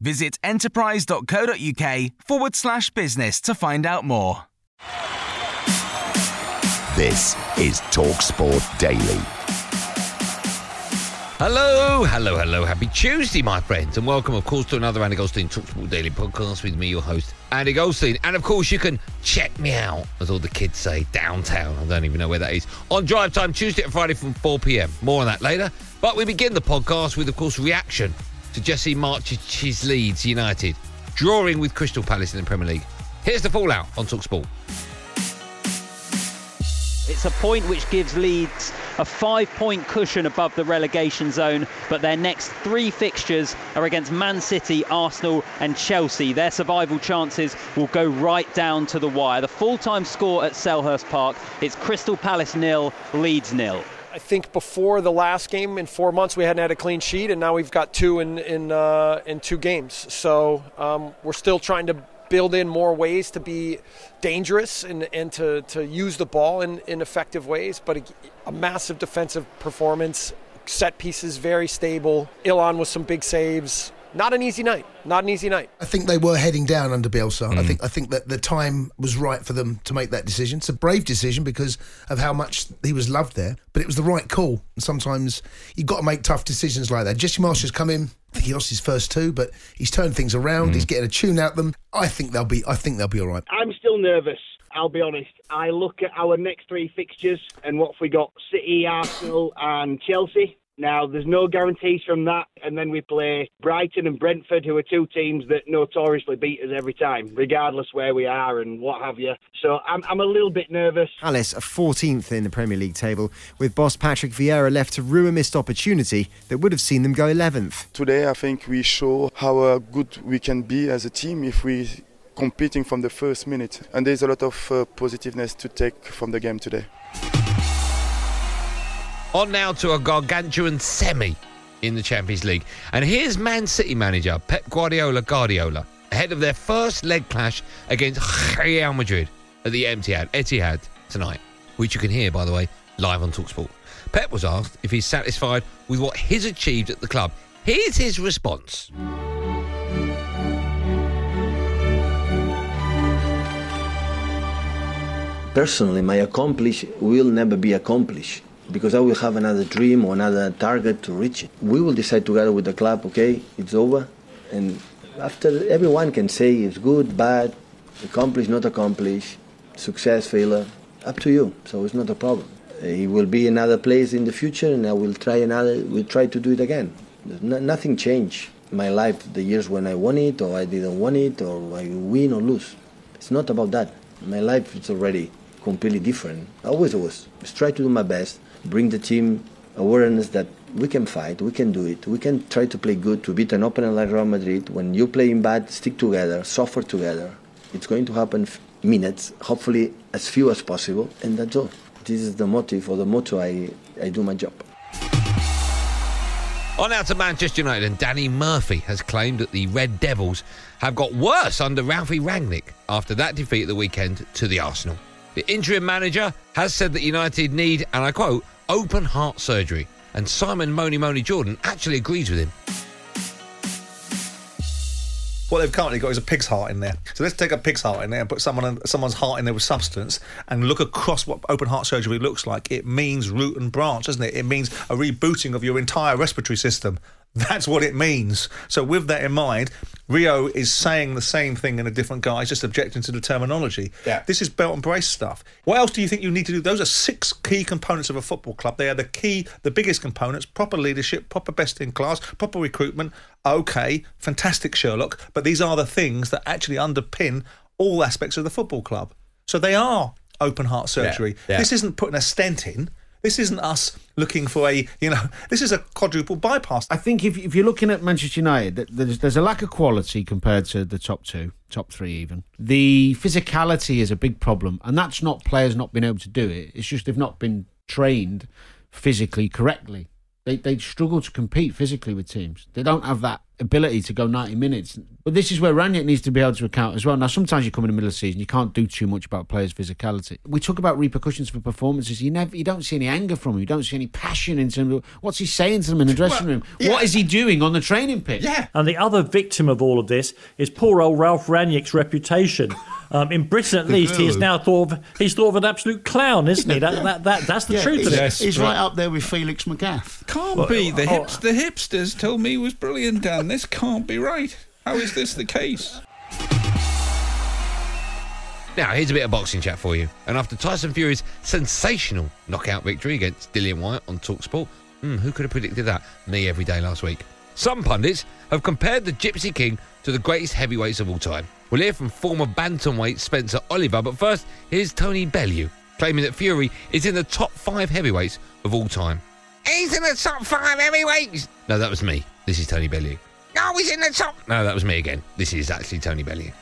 Visit enterprise.co.uk forward slash business to find out more. This is TalkSport Daily. Hello, hello, hello. Happy Tuesday, my friends, and welcome, of course, to another Andy Goldstein Talksport Daily podcast with me, your host, Andy Goldstein. And of course, you can check me out, as all the kids say, downtown. I don't even know where that is. On Drive Time, Tuesday and Friday from 4 pm. More on that later. But we begin the podcast with, of course, reaction to Jesse Marsch's Leeds United, drawing with Crystal Palace in the Premier League. Here's the fallout on Talksport. It's a point which gives Leeds a five point cushion above the relegation zone, but their next three fixtures are against Man City, Arsenal, and Chelsea. Their survival chances will go right down to the wire. The full time score at Selhurst Park it's Crystal Palace nil, Leeds nil. I think before the last game in four months we hadn't had a clean sheet, and now we've got two in in uh, in two games. So um, we're still trying to build in more ways to be dangerous and, and to, to use the ball in, in effective ways. But a, a massive defensive performance, set pieces very stable. Illan with some big saves. Not an easy night. Not an easy night. I think they were heading down under Bielsa. Mm. I think I think that the time was right for them to make that decision. It's a brave decision because of how much he was loved there, but it was the right call. And sometimes you've got to make tough decisions like that. Jesse Marsch has come in. I think he lost his first two, but he's turned things around. Mm. He's getting a tune out them. I think they'll be. I think they'll be all right. I'm still nervous. I'll be honest. I look at our next three fixtures and what if we got: City, Arsenal, and Chelsea. Now, there's no guarantees from that. And then we play Brighton and Brentford, who are two teams that notoriously beat us every time, regardless where we are and what have you. So I'm, I'm a little bit nervous. Palace are 14th in the Premier League table, with boss Patrick Vieira left to rue a missed opportunity that would have seen them go 11th. Today, I think we show how uh, good we can be as a team if we competing from the first minute. And there's a lot of uh, positiveness to take from the game today. On now to a gargantuan semi in the Champions League. And here's Man City manager Pep Guardiola Guardiola ahead of their first leg clash against Real Madrid at the Etihad, Etihad tonight, which you can hear, by the way, live on Talksport. Pep was asked if he's satisfied with what he's achieved at the club. Here's his response. Personally, my accomplish will never be accomplished because I will have another dream or another target to reach it. We will decide together with the club, okay, it's over. And after everyone can say it's good, bad, accomplished, not accomplished, success, failure, up to you. So it's not a problem. It will be another place in the future and I will try another, we'll try to do it again. No, nothing changed my life, the years when I won it or I didn't win it or I win or lose. It's not about that. My life is already completely different. I always was. Just try to do my best bring the team awareness that we can fight, we can do it, we can try to play good to beat an opponent like Real Madrid. When you play in bad, stick together, suffer together. It's going to happen minutes, hopefully as few as possible, and that's all. This is the motive or the motto I, I do my job. On out to Manchester United, and Danny Murphy has claimed that the Red Devils have got worse under Ralphie Rangnick after that defeat at the weekend to the Arsenal. The interim manager has said that United need, and I quote, open heart surgery. And Simon Moni Moni Jordan actually agrees with him. What they've currently got is a pig's heart in there. So let's take a pig's heart in there and put someone someone's heart in there with substance and look across what open heart surgery looks like. It means root and branch, doesn't it? It means a rebooting of your entire respiratory system. That's what it means. So, with that in mind, Rio is saying the same thing in a different guise, just objecting to the terminology. Yeah. This is belt and brace stuff. What else do you think you need to do? Those are six key components of a football club. They are the key, the biggest components proper leadership, proper best in class, proper recruitment. Okay, fantastic, Sherlock. But these are the things that actually underpin all aspects of the football club. So, they are open heart surgery. yeah. This isn't putting a stent in. This isn't us looking for a, you know, this is a quadruple bypass. I think if, if you're looking at Manchester United, there's, there's a lack of quality compared to the top two, top three even. The physicality is a big problem, and that's not players not being able to do it. It's just they've not been trained physically correctly. They, they struggle to compete physically with teams. They don't have that ability to go 90 minutes. But this is where Rangnick needs to be able to account as well. Now, sometimes you come in the middle of the season, you can't do too much about players' physicality. We talk about repercussions for performances. You never, you don't see any anger from him. You don't see any passion in terms of what's he saying to them in the dressing room. What is he doing on the training pitch? Yeah. And the other victim of all of this is poor old Ralf Rangnick's reputation. Um, in Britain, at least, he is now thought of, he's thought of an absolute clown, isn't he? That, that, that, that's the Yeah, truth of he's, it. he's right up there with Felix Magath. Can't be. The, hips, the hipsters told me he was brilliant, Dan. This can't be right. How is this the case? Now, here's a bit of boxing chat for you. And after Tyson Fury's sensational knockout victory against Dillian Whyte on Talksport, hmm, who could have predicted that? Me every day last week. Some pundits have compared the Gypsy King to the greatest heavyweights of all time. We'll hear from former bantamweight Spencer Oliver, but first, here's Tony Bellew, claiming that Fury is in the top five heavyweights of all time. He's in the top five heavyweights! No, that was me. This is Tony Bellew. No, he's in the top. No, that was me again. This is actually Tony Bellew.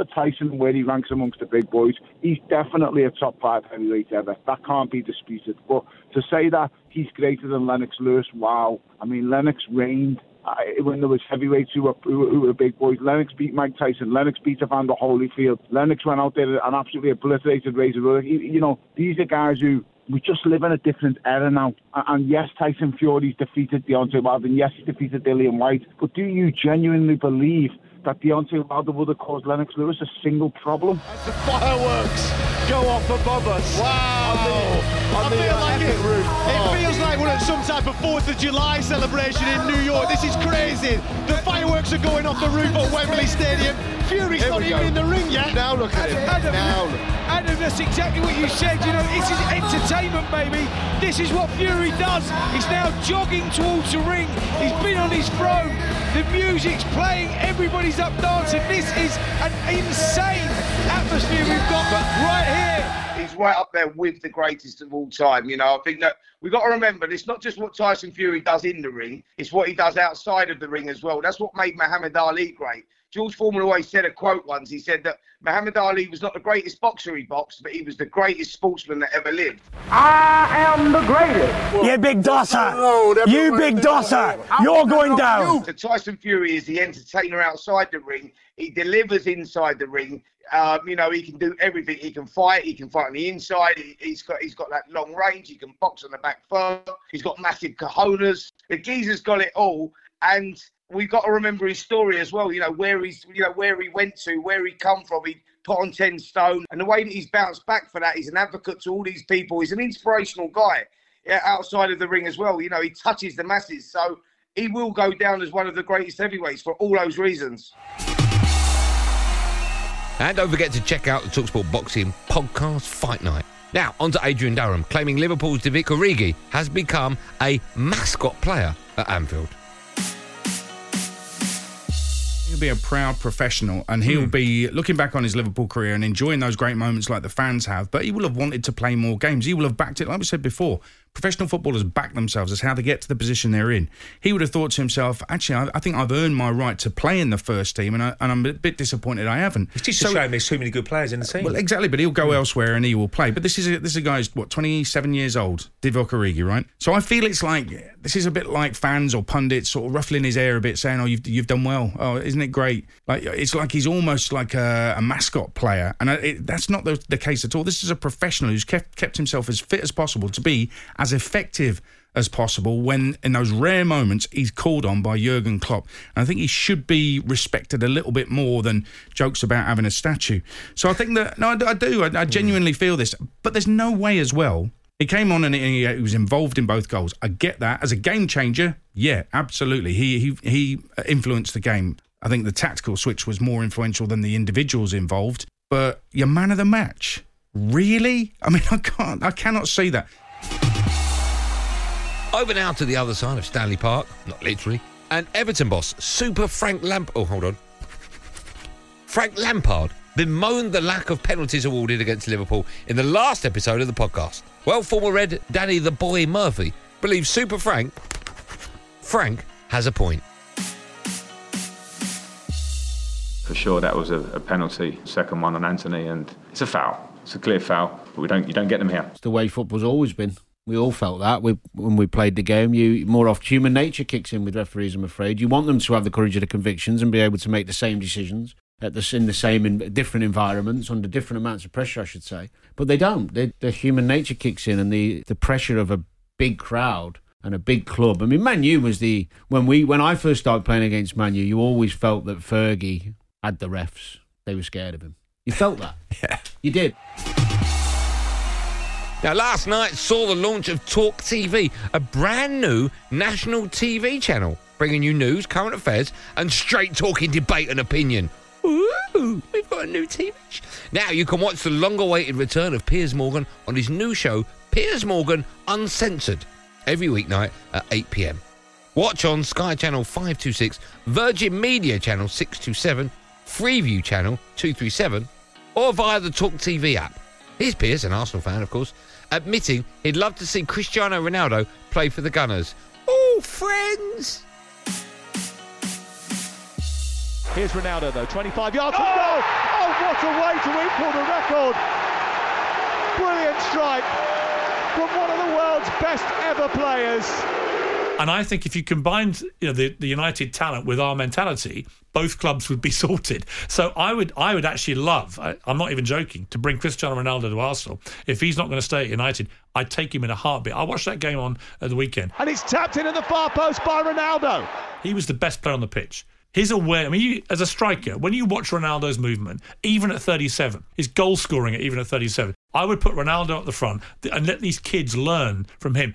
For Tyson, where he ranks amongst the big boys, he's definitely a top five heavyweight ever. That can't be disputed. But to say that he's greater than Lennox Lewis, wow. I mean, Lennox reigned. Uh, when there was heavyweights who were, who, who were big boys, Lennox beat Mike Tyson. Lennox beat Evander Holyfield. Lennox went out there and absolutely obliterated Razor Ruddock. You, know, these are guys who we just live in a different era now. And yes, Tyson Fury's defeated Deontay Wilder, and yes, he defeated Dillian Whyte. But do you genuinely believe that Deontay Wilder would have caused Lennox Lewis a single problem? The fireworks go off above us. Wow! I feel like it, it feels like we're at some type of Fourth of July celebration in New York. This is crazy. The fireworks are going off the roof at Wembley Stadium. Fury's Here not we even go. in the ring yet. Now look at him. Adam, Now look. Adam, that's exactly what you said. You know, this is entertainment, baby. This is what Fury does. He's now jogging towards the ring. He's been on his throne. The music's playing. Everybody's up dancing. This is an insane atmosphere we've got right here. He's right up there with the greatest of all time. You know, I think that we've got to remember it's not just what Tyson Fury does in the ring, it's what he does outside of the ring as well. That's what made Muhammad Ali great. George Foreman always said a quote once. He said that Muhammad Ali was not the greatest boxer he boxed, but he was the greatest sportsman that ever lived. I am the greatest. You big dosser. you big dosser. You're going down. So Tyson Fury is the entertainer outside the ring. He delivers inside the ring. Um, you know, he can do everything. He can fight. He can fight on the inside. He, he's got he's got that long range. He can box on the back foot. He's got massive cojones. The geezer's got it all. And we've got to remember his story as well. You know where he's you know where he went to, where he come from. He put on ten stone, and the way that he's bounced back for that. He's an advocate to all these people. He's an inspirational guy yeah, outside of the ring as well. You know, he touches the masses, so he will go down as one of the greatest heavyweights for all those reasons. And don't forget to check out the Talksport Boxing podcast Fight Night. Now, on to Adrian Durham, claiming Liverpool's Divock Origi has become a mascot player at Anfield. Be a proud professional and he'll hmm. be looking back on his Liverpool career and enjoying those great moments like the fans have, but he will have wanted to play more games. He will have backed it, like we said before. Professional footballers back themselves as how they get to the position they're in. He would have thought to himself, actually, I, I think I've earned my right to play in the first team, and, I, and I'm a bit disappointed I haven't. It's just a shame there's too many good players in the team. Well, exactly, but he'll go hmm. elsewhere and he will play. But this is a, this is a guy who's what 27 years old, Divock Origi, right? So I feel it's like this is a bit like fans or pundits sort of ruffling his hair a bit, saying, "Oh, you've you've done well. Oh, isn't it great?" Like it's like he's almost like a, a mascot player, and I- it, that's not the, the case at all. This is a professional who's kept kept himself as fit as possible to be as effective as possible when in those rare moments he's called on by Jurgen Klopp. And I think he should be respected a little bit more than jokes about having a statue. So I think that no, I, I do. I, I genuinely feel this, but there's no way as well. He came on and he, he was involved in both goals. I get that as a game changer. Yeah, absolutely. He he he influenced the game. I think the tactical switch was more influential than the individuals involved. But your man of the match, really? I mean, I can't. I cannot see that. Over now to the other side of Stanley Park, not literally, and Everton boss, Super Frank Lamp. Oh, hold on. Frank Lampard bemoaned the lack of penalties awarded against Liverpool in the last episode of the podcast. Well, former Red Danny the Boy Murphy believes Super Frank, Frank has a point. For sure, that was a, a penalty. Second one on Anthony, and it's a foul. It's a clear foul, but we don't. You don't get them here. It's the way football's always been. We all felt that we, when we played the game. You more often human nature kicks in with referees. I'm afraid you want them to have the courage of the convictions and be able to make the same decisions at the in the same in different environments under different amounts of pressure, I should say. But they don't. They, the human nature kicks in, and the the pressure of a big crowd and a big club. I mean, Man U was the when we when I first started playing against Man U, you always felt that Fergie had the refs. They were scared of him. You felt that. yeah, you did. Now, last night saw the launch of Talk TV, a brand new national TV channel, bringing you news, current affairs, and straight talking debate and opinion. Ooh, we've got a new TV. Now you can watch the long-awaited return of Piers Morgan on his new show, Piers Morgan Uncensored, every weeknight at 8 p.m. Watch on Sky Channel 526, Virgin Media Channel 627, Freeview Channel 237, or via the Talk TV app. Here's Piers, an Arsenal fan, of course, admitting he'd love to see Cristiano Ronaldo play for the Gunners. Oh, friends! Here's Ronaldo though, 25 yards from goal. Oh, what a way to equal the record! Brilliant strike from one of the world's best ever players. And I think if you combined you know, the, the United talent with our mentality, both clubs would be sorted. So I would I would actually love, I, I'm not even joking, to bring Cristiano Ronaldo to Arsenal. If he's not going to stay at United, I'd take him in a heartbeat. I watched that game on at the weekend. And it's tapped in at the far post by Ronaldo. He was the best player on the pitch. His aware, I mean, you, as a striker, when you watch Ronaldo's movement, even at 37, his goal scoring at even at 37, I would put Ronaldo at the front and let these kids learn from him.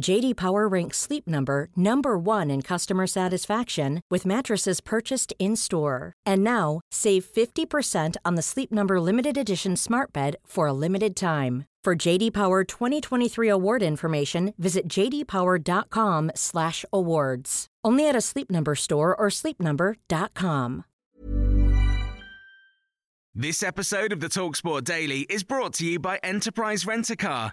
JD Power ranks Sleep Number number 1 in customer satisfaction with mattresses purchased in-store. And now, save 50% on the Sleep Number limited edition Smart Bed for a limited time. For JD Power 2023 award information, visit jdpower.com/awards. Only at a Sleep Number store or sleepnumber.com. This episode of the Talksport Daily is brought to you by Enterprise Rent a Car.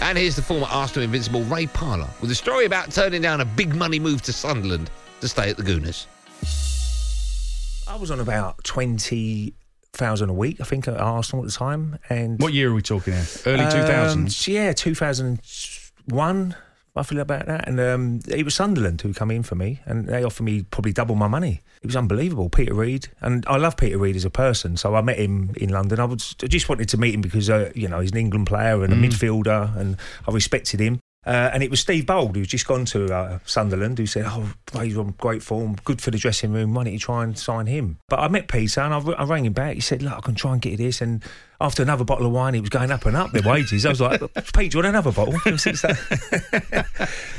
And here's the former Arsenal invincible Ray Parlour with a story about turning down a big money move to Sunderland to stay at the Gooners. I was on about 20,000 a week, I think, at Arsenal at the time. And What year are we talking here? Early Um, 2000s? yeah, 2001. I feel about that. And um, it was Sunderland who come in for me, and they offered me probably double my money. It was unbelievable. Peter Reid, and I love Peter Reid as a person, so I met him in London. I, was, I just wanted to meet him because uh, you know he's an England player and a Mm. midfielder, and I respected him. Uh, and it was Steve Bould who's just gone to uh, Sunderland who said, "Oh, he's on great form, good for the dressing room. Why don't you try and sign him?" But I met Peter and I, I rang him back. He said, "Look, I can try and get you this." And after another bottle of wine, he was going up and up their wages. I was like, "Pete, do you want another bottle?"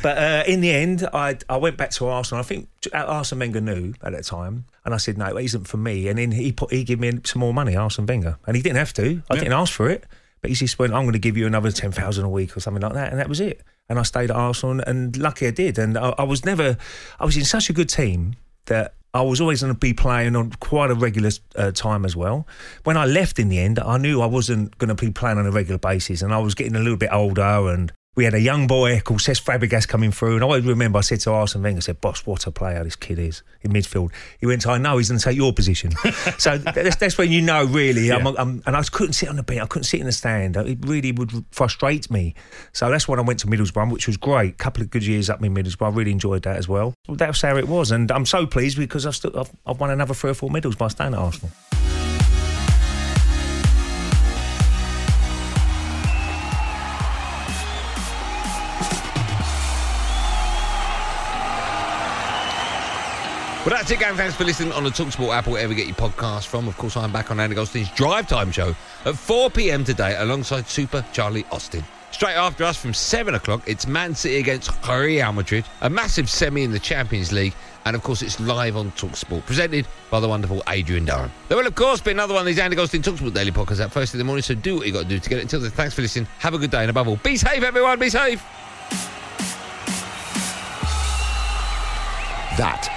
but uh, in the end, I I went back to Arsenal. I think Arsene Wenger knew at that time, and I said, "No, it isn't for me." And then he put he gave me some more money, Arsene Wenger, and he didn't have to. I Yeah. didn't ask for it. But he just went, I'm going to give you another 10,000 a week or something like that. And that was it. And I stayed at Arsenal and lucky I did. And I, I was never, I was in such a good team that I was always going to be playing on quite a regular uh, time as well. When I left in the end, I knew I wasn't going to be playing on a regular basis and I was getting a little bit older and we had a young boy called Cesc Fabregas coming through, and I always remember I said to Arsene Wenger, I said, "Boss, what a player this kid is in midfield." He went, "I know he's going to take your position." so that's, that's when you know, really. I'm, I'm, and I couldn't sit on the bench, I couldn't sit in the stand. It really would frustrate me. So that's when I went to Middlesbrough, which was great. A couple of good years up in Middlesbrough, I really enjoyed that as well. That's how it was, and I'm so pleased because I've still I've, I've won another three or four medals by staying at Arsenal. Well, that's it, gang. Thanks for listening on the Talksport app or wherever you get your podcast from. Of course, I'm back on Andy Goldstein's Drive Time show at 4 p.m. today alongside Super Charlie Austin. Straight after us from 7 o'clock, it's Man City against Real Madrid, a massive semi in the Champions League, and of course, it's live on Talksport, presented by the wonderful Adrian Durham. There will, of course, be another one of these Andy Goldstein Talksport daily podcasts at first in the morning, so do what you got to do to get it. Until then, thanks for listening. Have a good day, and above all, be safe, everyone. Be safe. That